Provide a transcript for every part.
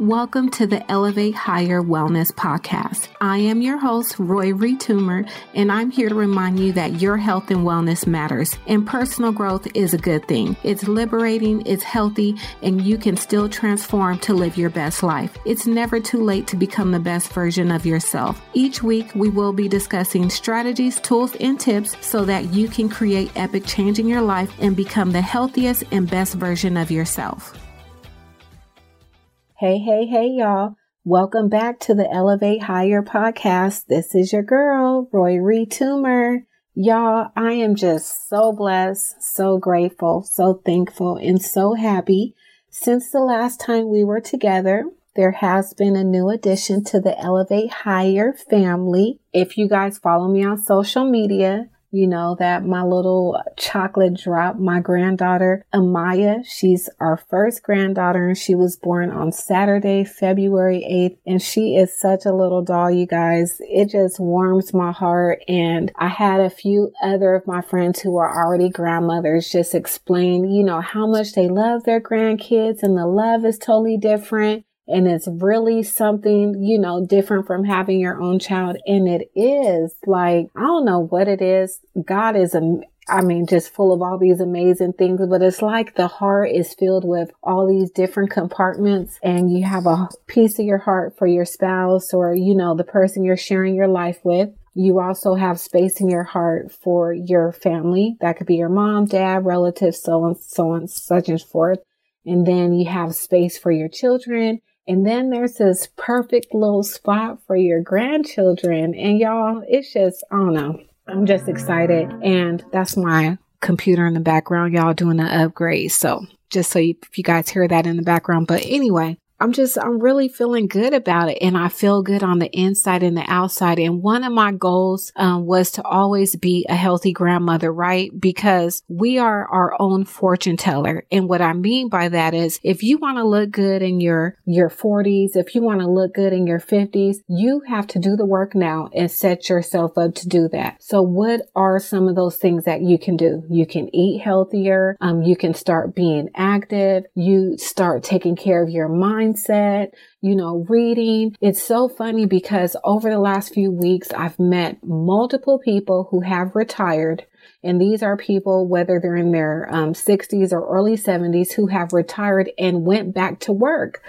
Welcome to the Elevate Higher Wellness Podcast. I am your host, Roy Retumer, and I'm here to remind you that your health and wellness matters, and personal growth is a good thing. It's liberating, it's healthy, and you can still transform to live your best life. It's never too late to become the best version of yourself. Each week, we will be discussing strategies, tools, and tips so that you can create epic change in your life and become the healthiest and best version of yourself. Hey, hey, hey, y'all. Welcome back to the Elevate Higher podcast. This is your girl, Roy Retumer. Y'all, I am just so blessed, so grateful, so thankful, and so happy. Since the last time we were together, there has been a new addition to the Elevate Higher family. If you guys follow me on social media, you know, that my little chocolate drop, my granddaughter, Amaya, she's our first granddaughter and she was born on Saturday, February 8th. And she is such a little doll, you guys. It just warms my heart. And I had a few other of my friends who are already grandmothers just explain, you know, how much they love their grandkids and the love is totally different and it's really something, you know, different from having your own child. And it is like, I don't know what it is. God is, a, I mean, just full of all these amazing things, but it's like the heart is filled with all these different compartments and you have a piece of your heart for your spouse or, you know, the person you're sharing your life with. You also have space in your heart for your family. That could be your mom, dad, relatives, so on, so on, such and forth. And then you have space for your children and then there's this perfect little spot for your grandchildren. And y'all, it's just, I don't know. I'm just excited. And that's my computer in the background, y'all doing an upgrade. So just so you, if you guys hear that in the background. But anyway, I'm just, I'm really feeling good about it. And I feel good on the inside and the outside. And one of my goals um, was to always be a healthy grandmother, right? Because we are our own fortune teller. And what I mean by that is if you want to look good in your, your 40s, if you want to look good in your 50s, you have to do the work now and set yourself up to do that. So what are some of those things that you can do? You can eat healthier. Um, you can start being active. You start taking care of your mind mindset, you know, reading. It's so funny because over the last few weeks, I've met multiple people who have retired and these are people, whether they're in their um, 60s or early 70s, who have retired and went back to work.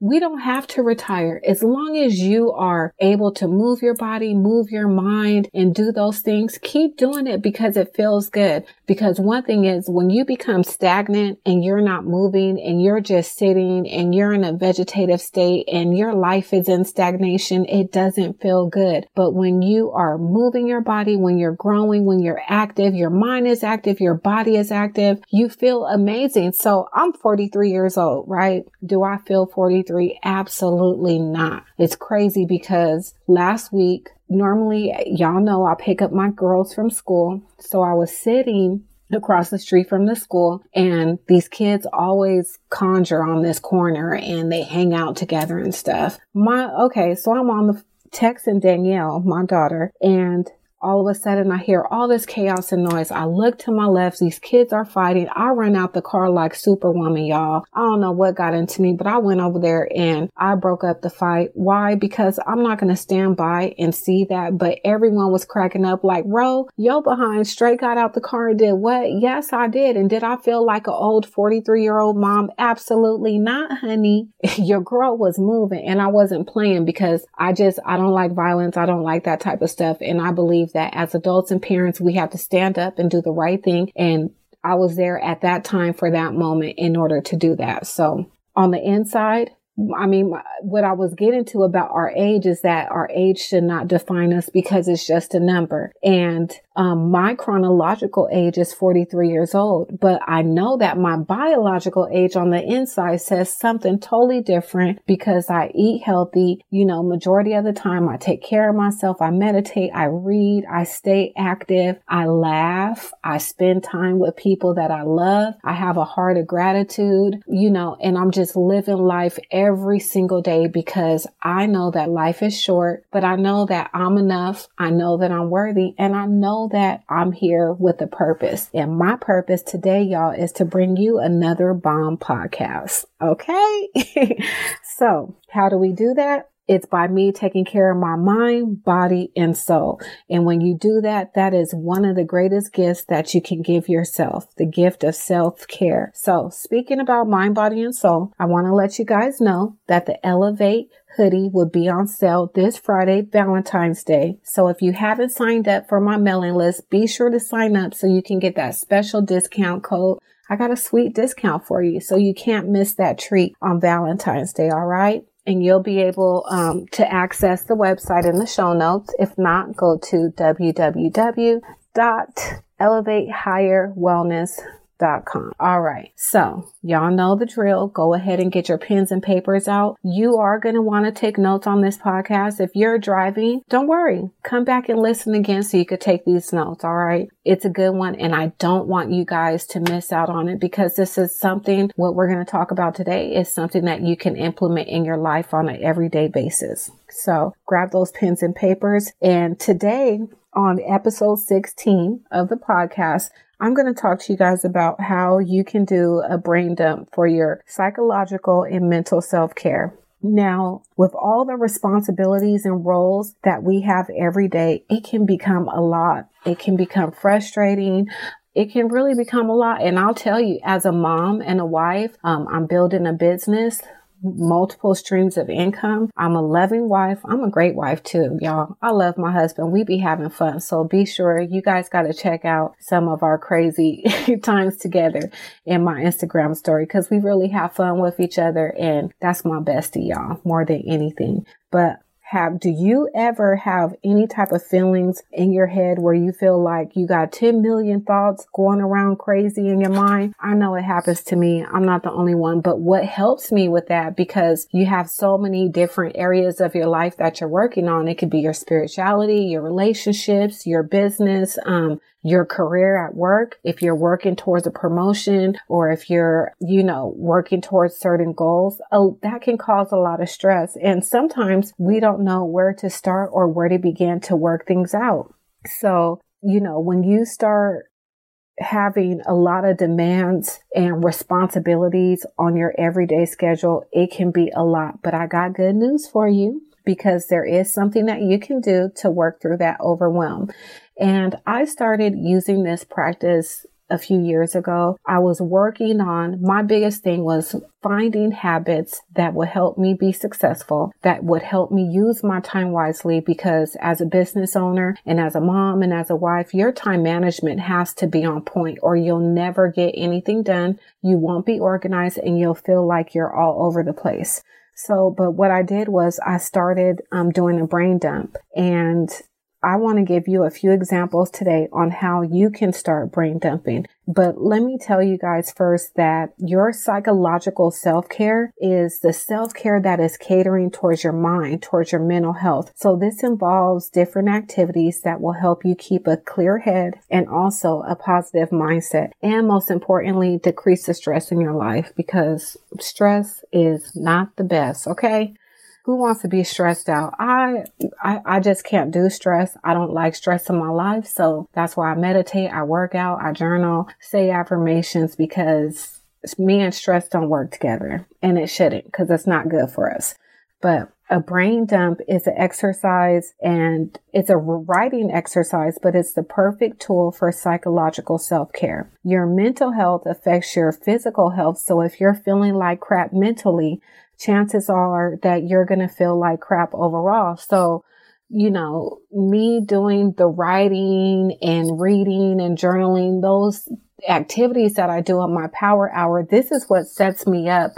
We don't have to retire as long as you are able to move your body, move your mind, and do those things. Keep doing it because it feels good. Because one thing is when you become stagnant and you're not moving and you're just sitting and you're in a vegetative state and your life is in stagnation, it doesn't feel good. But when you are moving your body, when you're growing, when you're active, your mind is active, your body is active, you feel amazing. So I'm 43 years old, right? Do I feel 43? Absolutely not. It's crazy because last week, normally, y'all know I pick up my girls from school. So I was sitting across the street from the school and these kids always conjure on this corner and they hang out together and stuff. My, okay, so I'm on the texting Danielle, my daughter, and all of a sudden I hear all this chaos and noise. I look to my left. These kids are fighting. I run out the car like superwoman, y'all. I don't know what got into me, but I went over there and I broke up the fight. Why? Because I'm not going to stand by and see that. But everyone was cracking up like, Ro, yo behind straight got out the car and did what? Yes, I did. And did I feel like an old 43 year old mom? Absolutely not, honey. Your girl was moving and I wasn't playing because I just, I don't like violence. I don't like that type of stuff. And I believe believe that as adults and parents, we have to stand up and do the right thing. And I was there at that time for that moment in order to do that. So on the inside, I mean, what I was getting to about our age is that our age should not define us because it's just a number. And um, my chronological age is 43 years old, but I know that my biological age on the inside says something totally different because I eat healthy. You know, majority of the time I take care of myself. I meditate. I read. I stay active. I laugh. I spend time with people that I love. I have a heart of gratitude, you know, and I'm just living life every every single day because I know that life is short, but I know that I'm enough. I know that I'm worthy and I know that I'm here with a purpose. And my purpose today, y'all, is to bring you another bomb podcast. Okay. so how do we do that? It's by me taking care of my mind, body, and soul. And when you do that, that is one of the greatest gifts that you can give yourself, the gift of self care. So speaking about mind, body, and soul, I want to let you guys know that the Elevate hoodie will be on sale this Friday, Valentine's Day. So if you haven't signed up for my mailing list, be sure to sign up so you can get that special discount code. I got a sweet discount for you, so you can't miss that treat on Valentine's Day, all right? And you'll be able um, to access the website in the show notes. If not, go to www.elevatehigherwellness.com com. All right. So y'all know the drill. Go ahead and get your pens and papers out. You are going to want to take notes on this podcast. If you're driving, don't worry. Come back and listen again so you could take these notes. All right. It's a good one. And I don't want you guys to miss out on it because this is something what we're going to talk about today is something that you can implement in your life on an everyday basis. So grab those pens and papers. And today on episode 16 of the podcast, I'm going to talk to you guys about how you can do a brain dump for your psychological and mental self care. Now, with all the responsibilities and roles that we have every day, it can become a lot. It can become frustrating. It can really become a lot. And I'll tell you, as a mom and a wife, um, I'm building a business multiple streams of income. I'm a loving wife. I'm a great wife too, y'all. I love my husband. We be having fun. So be sure you guys got to check out some of our crazy times together in my Instagram story because we really have fun with each other. And that's my bestie, y'all, more than anything. But have do you ever have any type of feelings in your head where you feel like you got 10 million thoughts going around crazy in your mind? I know it happens to me. I'm not the only one, but what helps me with that because you have so many different areas of your life that you're working on. It could be your spirituality, your relationships, your business, um, your career at work, if you're working towards a promotion or if you're, you know, working towards certain goals, oh, that can cause a lot of stress. And sometimes we don't know where to start or where to begin to work things out. So, you know, when you start having a lot of demands and responsibilities on your everyday schedule, it can be a lot. But I got good news for you because there is something that you can do to work through that overwhelm. And I started using this practice a few years ago. I was working on my biggest thing was finding habits that would help me be successful, that would help me use my time wisely because as a business owner and as a mom and as a wife, your time management has to be on point or you'll never get anything done. You won't be organized and you'll feel like you're all over the place. So, but what I did was I started um, doing a brain dump and I want to give you a few examples today on how you can start brain dumping. But let me tell you guys first that your psychological self care is the self care that is catering towards your mind, towards your mental health. So this involves different activities that will help you keep a clear head and also a positive mindset. And most importantly, decrease the stress in your life because stress is not the best. Okay who wants to be stressed out? I, I, I just can't do stress. I don't like stress in my life. So that's why I meditate, I work out, I journal, say affirmations because me and stress don't work together and it shouldn't because it's not good for us. But a brain dump is an exercise and it's a writing exercise, but it's the perfect tool for psychological self care. Your mental health affects your physical health. So if you're feeling like crap mentally, chances are that you're going to feel like crap overall. So, you know, me doing the writing and reading and journaling, those activities that I do on my power hour, this is what sets me up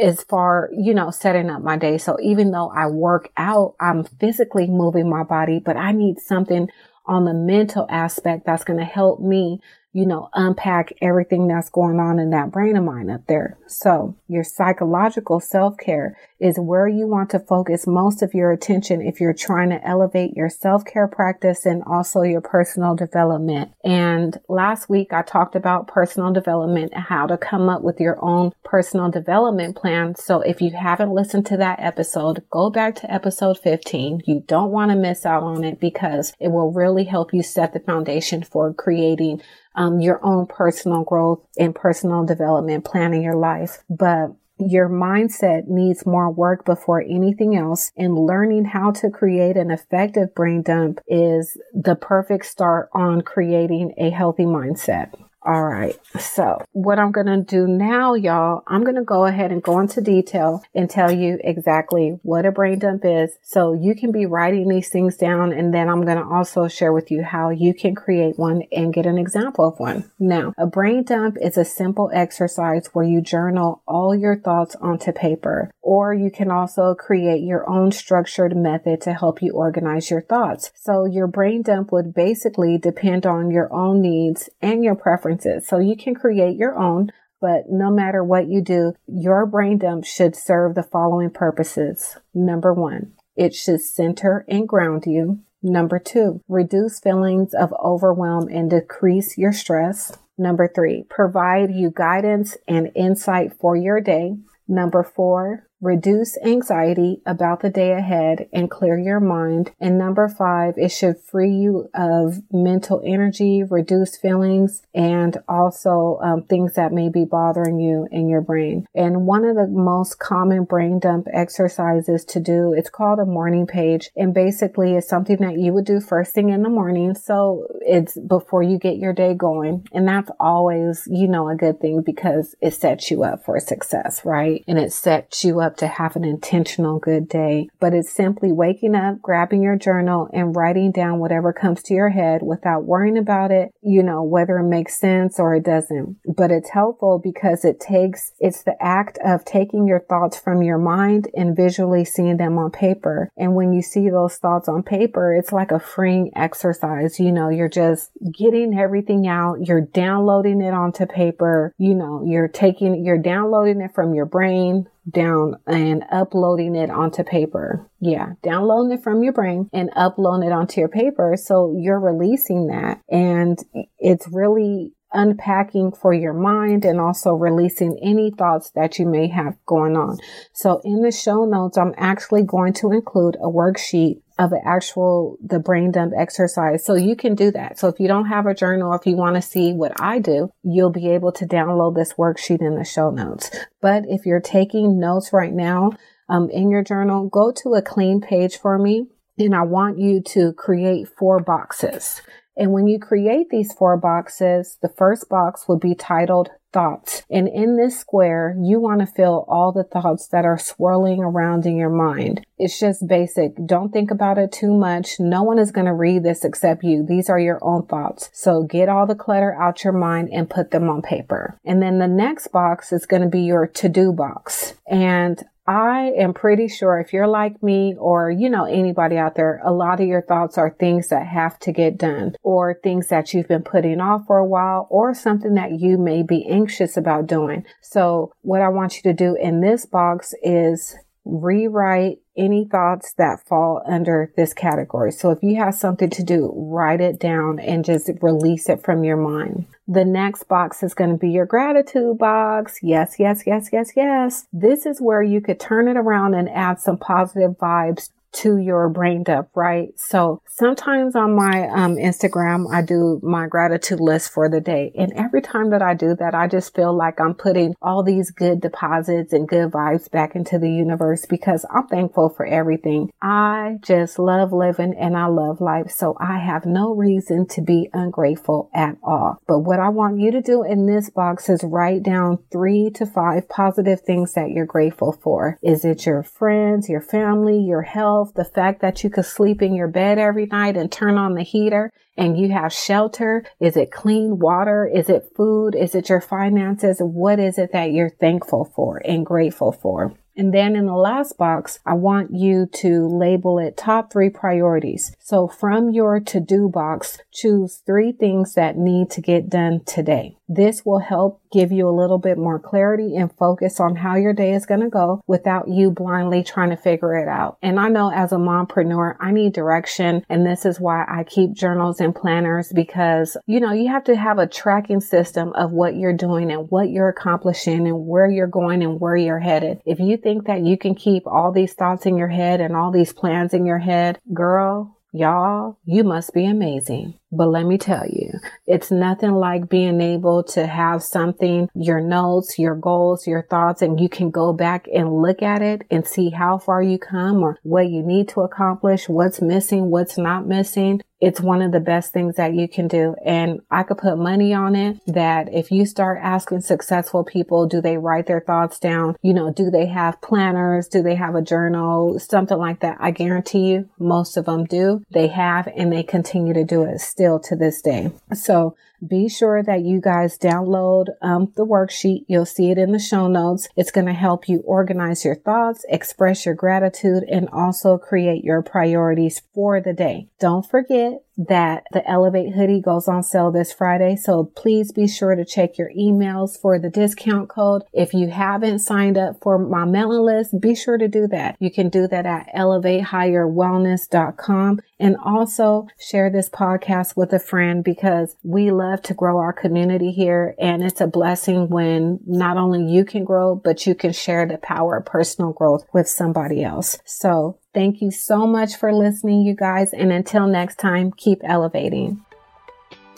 as far, you know, setting up my day. So even though I work out, I'm physically moving my body, but I need something on the mental aspect that's going to help me you know, unpack everything that's going on in that brain of mine up there. So your psychological self care is where you want to focus most of your attention if you're trying to elevate your self care practice and also your personal development. And last week I talked about personal development, and how to come up with your own personal development plan. So if you haven't listened to that episode, go back to episode 15. You don't want to miss out on it because it will really help you set the foundation for creating um, your own personal growth and personal development plan in your life. But your mindset needs more work before anything else, and learning how to create an effective brain dump is the perfect start on creating a healthy mindset. All right. So what I'm going to do now, y'all, I'm going to go ahead and go into detail and tell you exactly what a brain dump is. So you can be writing these things down. And then I'm going to also share with you how you can create one and get an example of one. Now, a brain dump is a simple exercise where you journal all your thoughts onto paper, or you can also create your own structured method to help you organize your thoughts. So your brain dump would basically depend on your own needs and your preferences. So you can create your own, but no matter what you do, your brain dump should serve the following purposes. Number one, it should center and ground you. Number two, reduce feelings of overwhelm and decrease your stress. Number three, provide you guidance and insight for your day. Number four, reduce anxiety about the day ahead and clear your mind. And number five, it should free you of mental energy, reduce feelings, and also um, things that may be bothering you in your brain. And one of the most common brain dump exercises to do, it's called a morning page. And basically it's something that you would do first thing in the morning. So it's before you get your day going. And that's always, you know, a good thing because it sets you up for success, right? And it sets you up up to have an intentional good day, but it's simply waking up, grabbing your journal and writing down whatever comes to your head without worrying about it, you know, whether it makes sense or it doesn't. But it's helpful because it takes, it's the act of taking your thoughts from your mind and visually seeing them on paper. And when you see those thoughts on paper, it's like a freeing exercise. You know, you're just getting everything out. You're downloading it onto paper. You know, you're taking, you're downloading it from your brain down and uploading it onto paper. Yeah, downloading it from your brain and uploading it onto your paper. So you're releasing that and it's really unpacking for your mind and also releasing any thoughts that you may have going on. So in the show notes, I'm actually going to include a worksheet of the actual the brain dump exercise. So you can do that. So if you don't have a journal, if you want to see what I do, you'll be able to download this worksheet in the show notes. But if you're taking notes right now um, in your journal, go to a clean page for me. And I want you to create four boxes. And when you create these four boxes, the first box would be titled thoughts. And in this square, you want to fill all the thoughts that are swirling around in your mind. It's just basic. Don't think about it too much. No one is going to read this except you. These are your own thoughts. So get all the clutter out your mind and put them on paper. And then the next box is going to be your to do box. And I am pretty sure if you're like me or, you know, anybody out there, a lot of your thoughts are things that have to get done or things that you've been putting off for a while or something that you may be anxious about doing. So what I want you to do in this box is rewrite any thoughts that fall under this category. So if you have something to do, write it down and just release it from your mind. The next box is going to be your gratitude box. Yes, yes, yes, yes, yes. This is where you could turn it around and add some positive vibes to your brain dump, right? So sometimes on my um, Instagram, I do my gratitude list for the day. And every time that I do that, I just feel like I'm putting all these good deposits and good vibes back into the universe because I'm thankful for everything. I just love living and I love life. So I have no reason to be ungrateful at all. But what I want you to do in this box is write down three to five positive things that you're grateful for. Is it your friends, your family, your health? Health, the fact that you could sleep in your bed every night and turn on the heater and you have shelter? Is it clean water? Is it food? Is it your finances? What is it that you're thankful for and grateful for? And then in the last box, I want you to label it top three priorities. So from your to do box, choose three things that need to get done today. This will help give you a little bit more clarity and focus on how your day is going to go without you blindly trying to figure it out. And I know as a mompreneur, I need direction. And this is why I keep journals and planners because, you know, you have to have a tracking system of what you're doing and what you're accomplishing and where you're going and where you're headed. If you think that you can keep all these thoughts in your head and all these plans in your head, girl, Y'all, you must be amazing. But let me tell you, it's nothing like being able to have something, your notes, your goals, your thoughts, and you can go back and look at it and see how far you come or what you need to accomplish, what's missing, what's not missing. It's one of the best things that you can do. And I could put money on it that if you start asking successful people, do they write their thoughts down? You know, do they have planners? Do they have a journal? Something like that. I guarantee you most of them do. They have and they continue to do it still to this day. So be sure that you guys download um, the worksheet. You'll see it in the show notes. It's going to help you organize your thoughts, express your gratitude, and also create your priorities for the day. Don't forget that the Elevate hoodie goes on sale this Friday. So please be sure to check your emails for the discount code. If you haven't signed up for my mailing list, be sure to do that. You can do that at elevatehigherwellness.com and also share this podcast with a friend because we love to grow our community here. And it's a blessing when not only you can grow, but you can share the power of personal growth with somebody else. So Thank you so much for listening, you guys. And until next time, keep elevating.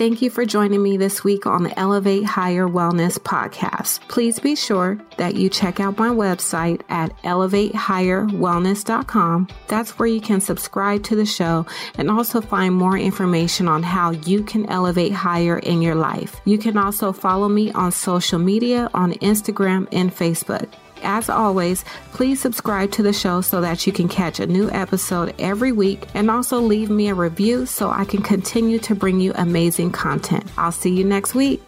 Thank you for joining me this week on the Elevate Higher Wellness podcast. Please be sure that you check out my website at elevatehigherwellness.com. That's where you can subscribe to the show and also find more information on how you can elevate higher in your life. You can also follow me on social media on Instagram and Facebook. As always, please subscribe to the show so that you can catch a new episode every week and also leave me a review so I can continue to bring you amazing content. I'll see you next week.